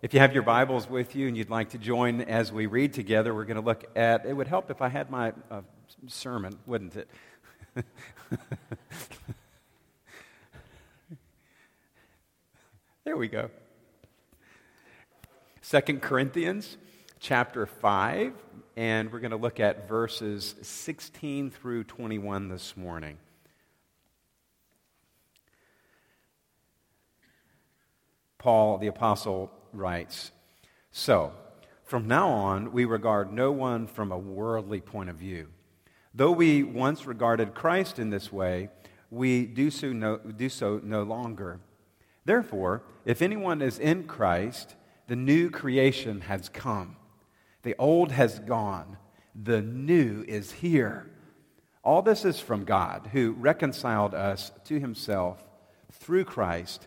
If you have your Bibles with you and you'd like to join as we read together, we're going to look at it would help if I had my uh, sermon, wouldn't it? there we go. Second Corinthians chapter 5, and we're going to look at verses 16 through 21 this morning. Paul the Apostle writes So, from now on, we regard no one from a worldly point of view. Though we once regarded Christ in this way, we do so no, do so no longer. Therefore, if anyone is in Christ, the new creation has come. The old has gone, the new is here. All this is from God, who reconciled us to himself through Christ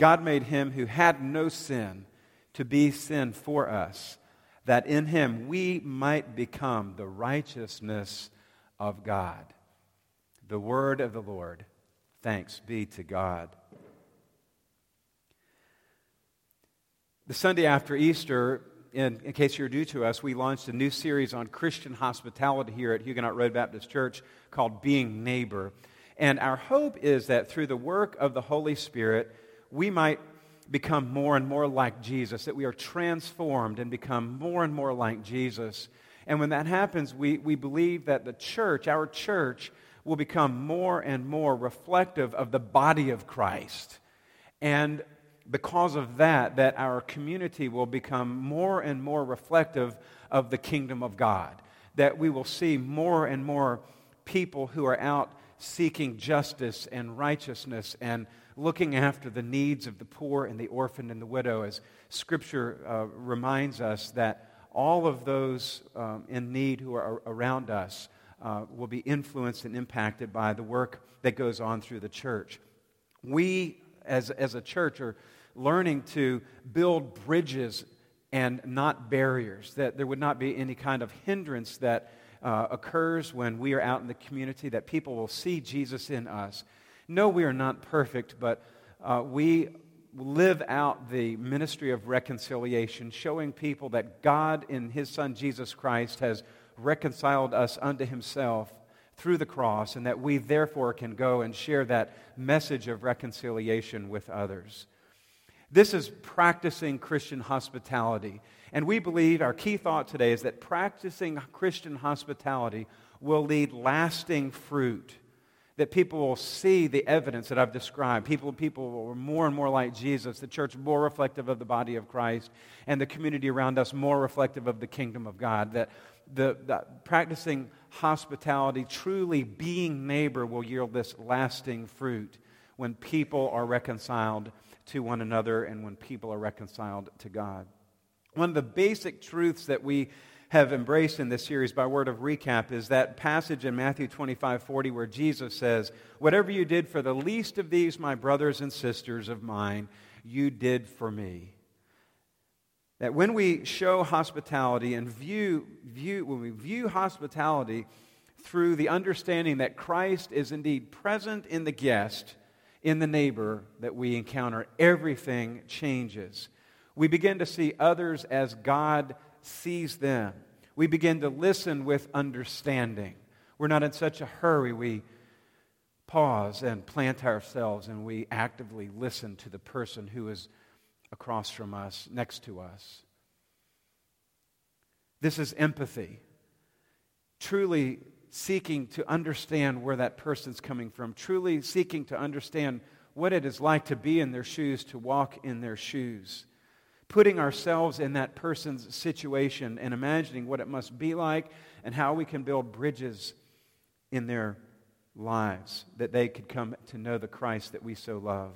God made him who had no sin to be sin for us, that in him we might become the righteousness of God. The word of the Lord. Thanks be to God. The Sunday after Easter, in, in, case you're new to us, we launched a new series on Christian hospitality here at Huguenot Road Baptist Church called Being Neighbor. And our hope is that through the work of the Holy Spirit, we might become more and more like Jesus, that we are transformed and become more and more like Jesus. And when that happens, we, we believe that the church, our church, will become more and more reflective of the body of Christ. And because of that, that our community will become more and more reflective of the kingdom of God. That we will see more and more people who are out seeking justice and righteousness and looking after the needs of the poor and the orphan and the widow, as Scripture uh, reminds us that all of those um, in need who are around us uh, will be influenced and impacted by the work that goes on through the church. We, as, as a church, are learning to build bridges and not barriers, that there would not be any kind of hindrance that uh, occurs when we are out in the community, that people will see Jesus in us no, we are not perfect, but uh, we live out the ministry of reconciliation, showing people that God in His Son Jesus Christ has reconciled us unto Himself through the cross, and that we therefore can go and share that message of reconciliation with others. This is practicing Christian hospitality. And we believe our key thought today is that practicing Christian hospitality will lead lasting fruit that people will see the evidence that I've described. People, people will more and more like Jesus, the church more reflective of the body of Christ, and the community around us more reflective of the kingdom of God. That the, the practicing hospitality, truly being neighbor, will yield this lasting fruit when people are reconciled to one another and when people are reconciled to God. One of the basic truths that we have embraced in this series by word of recap is that passage in Matthew 25 40 where Jesus says, Whatever you did for the least of these, my brothers and sisters of mine, you did for me. That when we show hospitality and view, view when we view hospitality through the understanding that Christ is indeed present in the guest, in the neighbor that we encounter, everything changes. We begin to see others as God sees them. We begin to listen with understanding. We're not in such a hurry. We pause and plant ourselves and we actively listen to the person who is across from us, next to us. This is empathy. Truly seeking to understand where that person's coming from, truly seeking to understand what it is like to be in their shoes, to walk in their shoes putting ourselves in that person's situation and imagining what it must be like and how we can build bridges in their lives that they could come to know the Christ that we so love.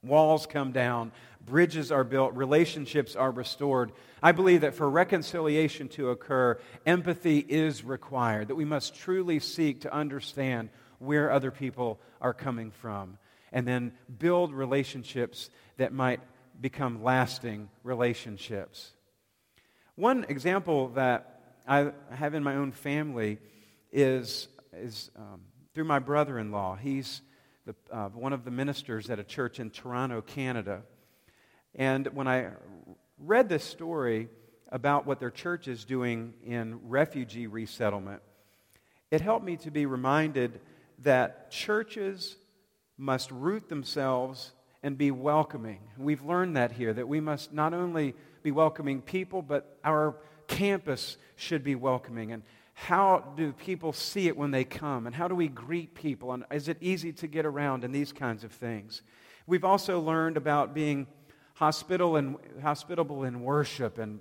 Walls come down, bridges are built, relationships are restored. I believe that for reconciliation to occur, empathy is required, that we must truly seek to understand where other people are coming from, and then build relationships that might become lasting relationships. One example that I have in my own family is, is um, through my brother in law. He's the, uh, one of the ministers at a church in Toronto, Canada. And when I read this story about what their church is doing in refugee resettlement, it helped me to be reminded that churches must root themselves and be welcoming. We've learned that here, that we must not only be welcoming people, but our campus should be welcoming. And how do people see it when they come? And how do we greet people? And is it easy to get around? And these kinds of things. We've also learned about being hospitable and, hospitable in worship and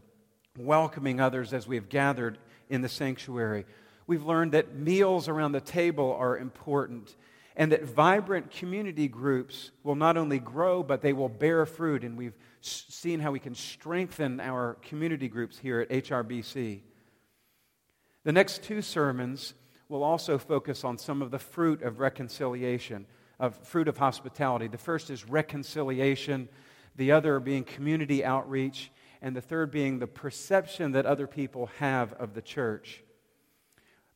welcoming others as we've gathered in the sanctuary. We've learned that meals around the table are important and that vibrant community groups will not only grow, but they will bear fruit. And we've seen how we can strengthen our community groups here at HRBC. The next two sermons will also focus on some of the fruit of reconciliation, of fruit of hospitality. The first is reconciliation, the other being community outreach, and the third being the perception that other people have of the church.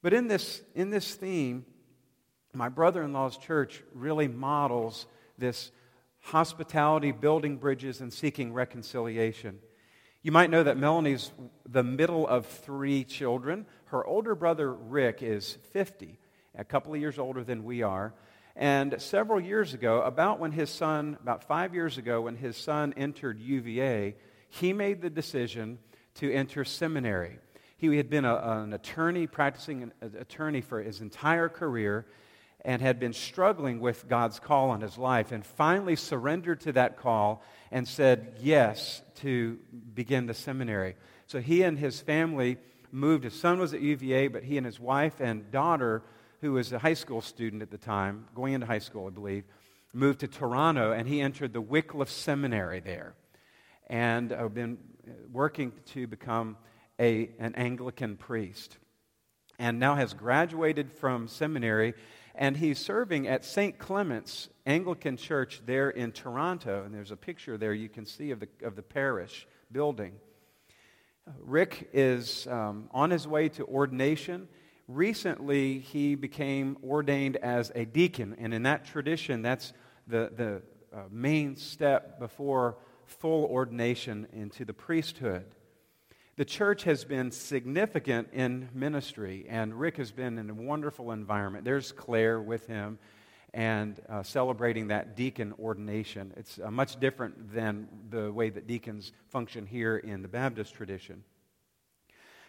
But in this, in this theme, my brother in law's church really models this hospitality, building bridges, and seeking reconciliation. You might know that Melanie's the middle of three children. Her older brother, Rick, is 50, a couple of years older than we are. And several years ago, about when his son, about five years ago, when his son entered UVA, he made the decision to enter seminary. He had been a, an attorney, practicing an attorney for his entire career, and had been struggling with God's call on his life, and finally surrendered to that call and said yes to begin the seminary. So he and his family moved. His son was at UVA, but he and his wife and daughter, who was a high school student at the time, going into high school, I believe, moved to Toronto, and he entered the Wycliffe Seminary there, and uh, been working to become a, an Anglican priest, and now has graduated from seminary and he's serving at St. Clement's Anglican Church there in Toronto. And there's a picture there you can see of the, of the parish building. Rick is um, on his way to ordination. Recently, he became ordained as a deacon, and in that tradition, that's the, the uh, main step before full ordination into the priesthood. The church has been significant in ministry, and Rick has been in a wonderful environment. There's Claire with him and uh, celebrating that deacon ordination. It's uh, much different than the way that deacons function here in the Baptist tradition.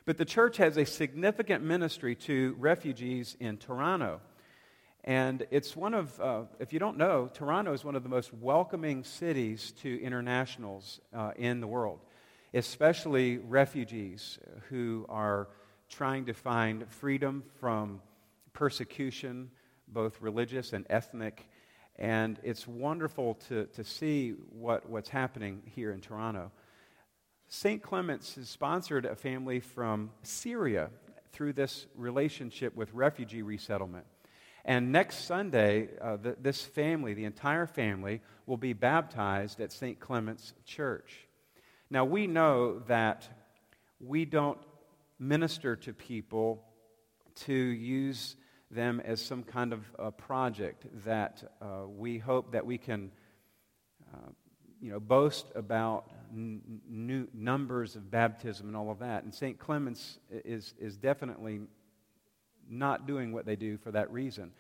But the church has a significant ministry to refugees in Toronto. And it's one of, uh, if you don't know, Toronto is one of the most welcoming cities to internationals uh, in the world especially refugees who are trying to find freedom from persecution, both religious and ethnic. And it's wonderful to, to see what, what's happening here in Toronto. St. Clement's has sponsored a family from Syria through this relationship with refugee resettlement. And next Sunday, uh, the, this family, the entire family, will be baptized at St. Clement's Church. Now, we know that we don't minister to people to use them as some kind of a project that uh, we hope that we can, uh, you know, boast about n- new numbers of baptism and all of that. And St. Clement's is, is definitely not doing what they do for that reason.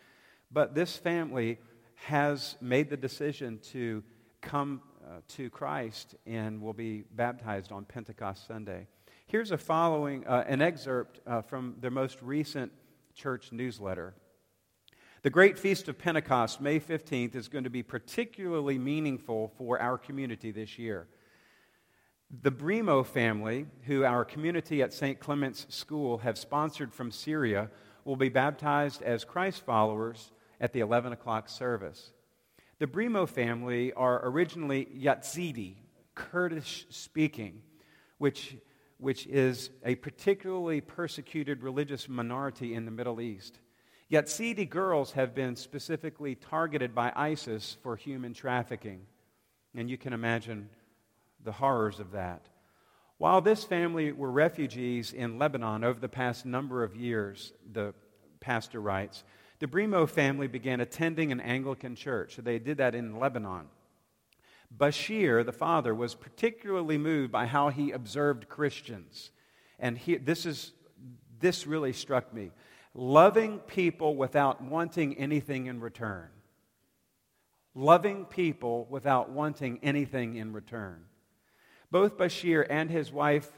But this family has made the decision to come uh, to Christ and will be baptized on Pentecost Sunday. Here's a following, uh, an excerpt uh, from their most recent church newsletter. The Great Feast of Pentecost, May 15th, is going to be particularly meaningful for our community this year. The Brimo family, who our community at St. Clement's School have sponsored from Syria, will be baptized as Christ followers at the 11 o'clock service. The Brimo family are originally Yazidi, Kurdish speaking, which, which is a particularly persecuted religious minority in the Middle East. Yazidi girls have been specifically targeted by ISIS for human trafficking. And you can imagine the horrors of that. While this family were refugees in Lebanon over the past number of years, the pastor writes, the Brimo family began attending an Anglican church. They did that in Lebanon. Bashir, the father, was particularly moved by how he observed Christians. And he, this, is, this really struck me loving people without wanting anything in return. Loving people without wanting anything in return. Both Bashir and his wife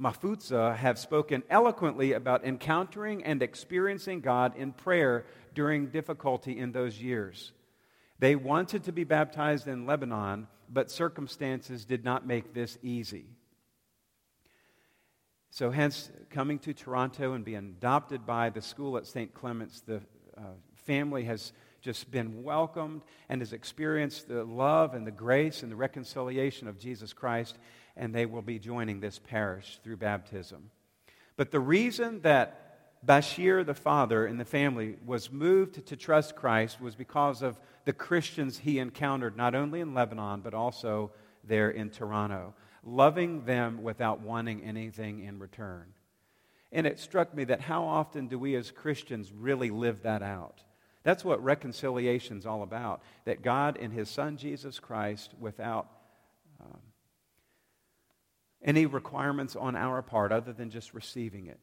Mahfouza have spoken eloquently about encountering and experiencing God in prayer during difficulty in those years. They wanted to be baptized in Lebanon, but circumstances did not make this easy. So, hence, coming to Toronto and being adopted by the school at St. Clement's, the uh, family has just been welcomed and has experienced the love and the grace and the reconciliation of Jesus Christ, and they will be joining this parish through baptism. But the reason that Bashir, the father in the family, was moved to trust Christ was because of the Christians he encountered, not only in Lebanon, but also there in Toronto loving them without wanting anything in return. And it struck me that how often do we as Christians really live that out? That's what reconciliation is all about. That God in His Son Jesus Christ, without um, any requirements on our part other than just receiving it,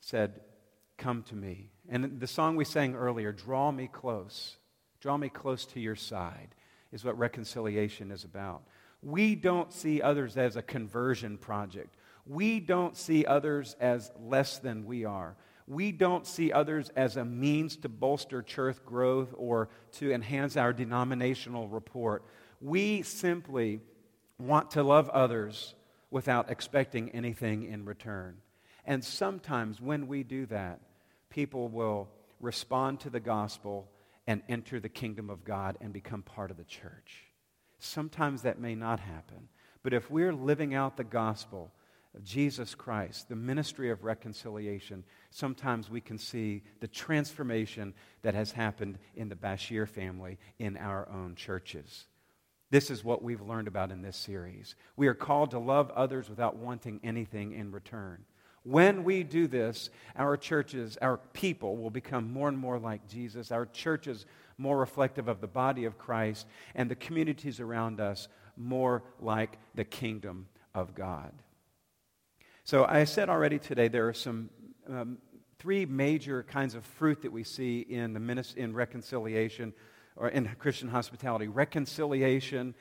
said, Come to me. And the song we sang earlier, Draw Me Close, Draw Me Close to Your Side, is what reconciliation is about. We don't see others as a conversion project. We don't see others as less than we are. We don't see others as a means to bolster church growth or to enhance our denominational report. We simply want to love others without expecting anything in return. And sometimes when we do that, people will respond to the gospel and enter the kingdom of God and become part of the church. Sometimes that may not happen. But if we're living out the gospel of Jesus Christ, the ministry of reconciliation, sometimes we can see the transformation that has happened in the Bashir family in our own churches. This is what we've learned about in this series. We are called to love others without wanting anything in return. When we do this, our churches, our people will become more and more like Jesus. Our churches more reflective of the body of Christ, and the communities around us more like the kingdom of God. So, I said already today there are some um, three major kinds of fruit that we see in, the minis- in reconciliation or in Christian hospitality reconciliation,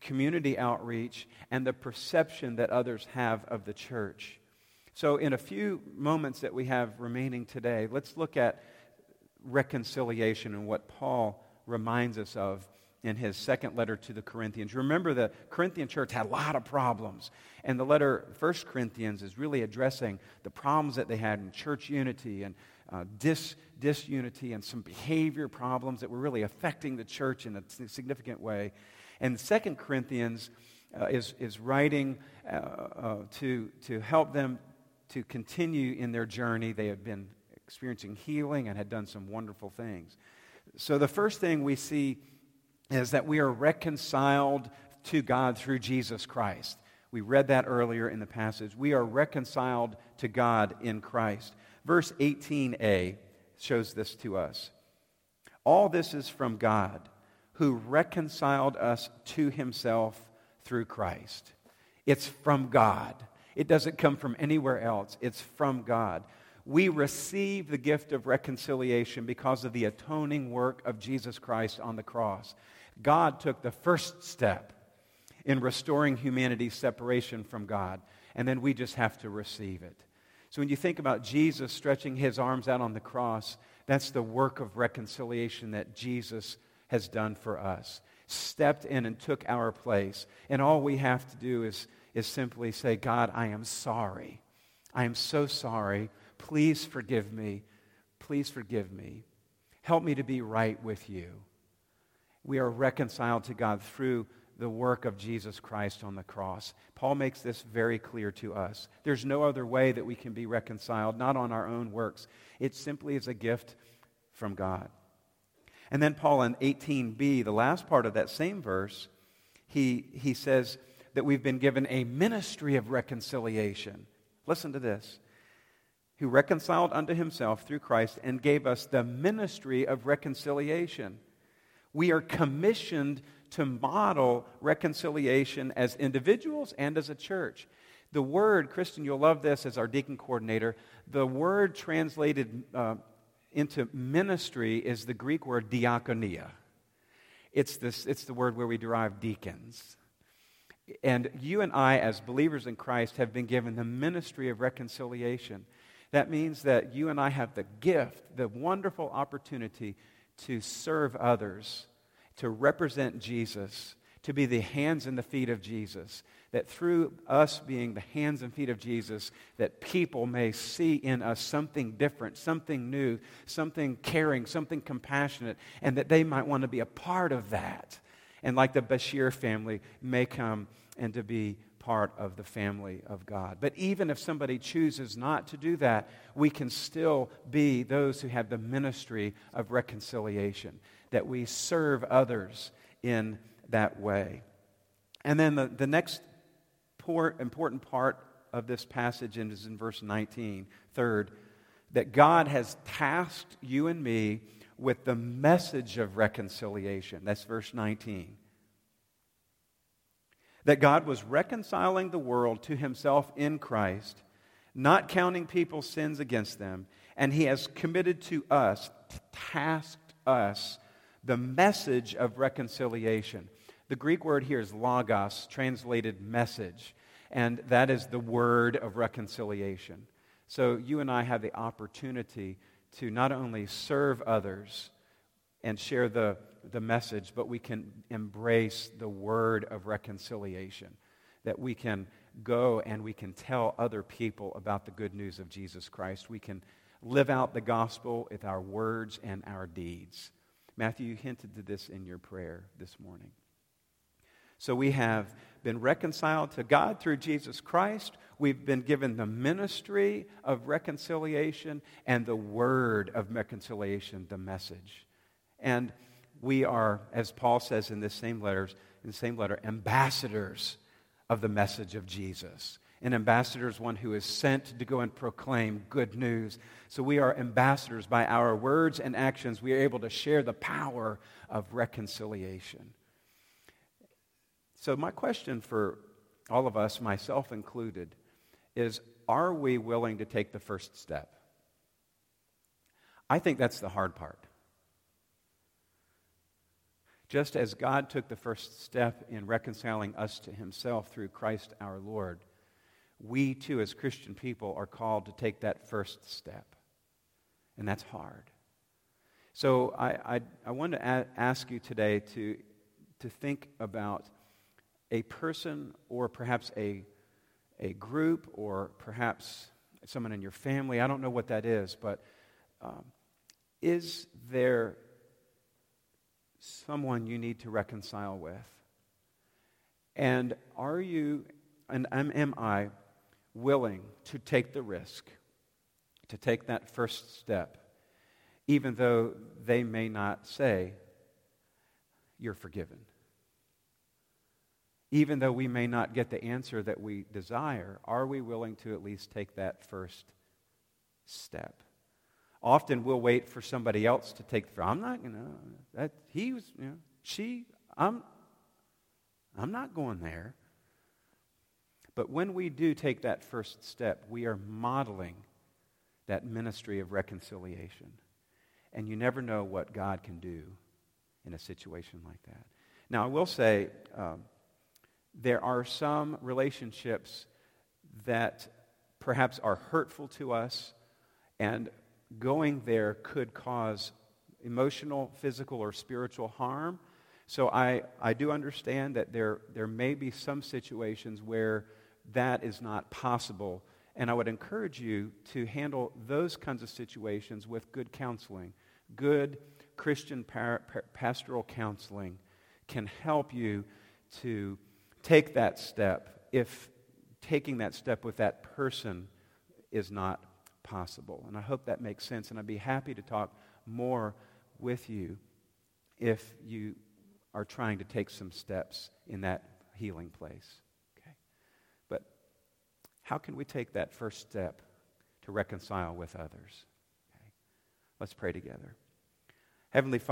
community outreach, and the perception that others have of the church. So, in a few moments that we have remaining today, let's look at reconciliation and what Paul reminds us of in his second letter to the Corinthians. Remember, the Corinthian church had a lot of problems. And the letter, First Corinthians, is really addressing the problems that they had in church unity and uh, dis, disunity and some behavior problems that were really affecting the church in a significant way. And Second Corinthians uh, is, is writing uh, uh, to, to help them to continue in their journey. They have been experiencing healing and had done some wonderful things. So, the first thing we see is that we are reconciled to God through Jesus Christ. We read that earlier in the passage. We are reconciled to God in Christ. Verse 18a shows this to us. All this is from God, who reconciled us to himself through Christ. It's from God. It doesn't come from anywhere else, it's from God we receive the gift of reconciliation because of the atoning work of Jesus Christ on the cross. God took the first step in restoring humanity's separation from God, and then we just have to receive it. So when you think about Jesus stretching his arms out on the cross, that's the work of reconciliation that Jesus has done for us. Stepped in and took our place. And all we have to do is, is simply say, God, I am sorry. I am so sorry Please forgive me. Please forgive me. Help me to be right with you. We are reconciled to God through the work of Jesus Christ on the cross. Paul makes this very clear to us. There's no other way that we can be reconciled, not on our own works. It simply is a gift from God. And then Paul in 18b, the last part of that same verse, he, he says that we've been given a ministry of reconciliation. Listen to this. Who reconciled unto himself through Christ and gave us the ministry of reconciliation. We are commissioned to model reconciliation as individuals and as a church. The word, Kristen, you'll love this as our deacon coordinator, the word translated uh, into ministry is the Greek word diakonia. It's, this, it's the word where we derive deacons. And you and I, as believers in Christ, have been given the ministry of reconciliation. That means that you and I have the gift, the wonderful opportunity to serve others to represent Jesus, to be the hands and the feet of Jesus. That through us being the hands and feet of Jesus, that people may see in us something different, something new, something caring, something compassionate, and that they might want to be a part of that. And like the Bashir family, may come and to be part of the family of God. But even if somebody chooses not to do that, we can still be those who have the ministry of reconciliation that we serve others in that way. And then the, the next important part of this passage is in verse 19. Third, that God has tasked you and me with the message of reconciliation. That's verse 19. That God was reconciling the world to himself in Christ, not counting people's sins against them, and he has committed to us, tasked us the message of reconciliation. The Greek word here is logos, translated message, and that is the word of reconciliation. So you and I have the opportunity to not only serve others and share the, the message, but we can embrace the word of reconciliation. That we can go and we can tell other people about the good news of Jesus Christ. We can live out the gospel with our words and our deeds. Matthew, you hinted to this in your prayer this morning. So we have been reconciled to God through Jesus Christ. We've been given the ministry of reconciliation and the word of reconciliation, the message. And we are, as Paul says in this same letters, in the same letter, ambassadors of the message of Jesus. An ambassador is one who is sent to go and proclaim good news. So we are ambassadors by our words and actions. We are able to share the power of reconciliation. So, my question for all of us, myself included, is are we willing to take the first step? I think that's the hard part. Just as God took the first step in reconciling us to himself through Christ our Lord we too, as Christian people, are called to take that first step. And that's hard. So I, I, I want to a- ask you today to, to think about a person or perhaps a, a group or perhaps someone in your family. I don't know what that is, but um, is there someone you need to reconcile with? And are you, and am, I, willing to take the risk, to take that first step, even though they may not say, You're forgiven. Even though we may not get the answer that we desire, are we willing to at least take that first step? Often we'll wait for somebody else to take the. I'm not, know, that he was, you know, she. I'm. I'm not going there. But when we do take that first step, we are modeling that ministry of reconciliation. And you never know what God can do in a situation like that. Now, I will say um, there are some relationships that perhaps are hurtful to us, and going there could cause emotional, physical, or spiritual harm. So I, I do understand that there, there may be some situations where that is not possible. And I would encourage you to handle those kinds of situations with good counseling, good Christian par- par- pastoral counseling, can help you to take that step if taking that step with that person is not possible. And I hope that makes sense. And I'd be happy to talk more with you if you are trying to take some steps in that healing place. Okay? But how can we take that first step to reconcile with others? Okay? Let's pray together. Heavenly Father,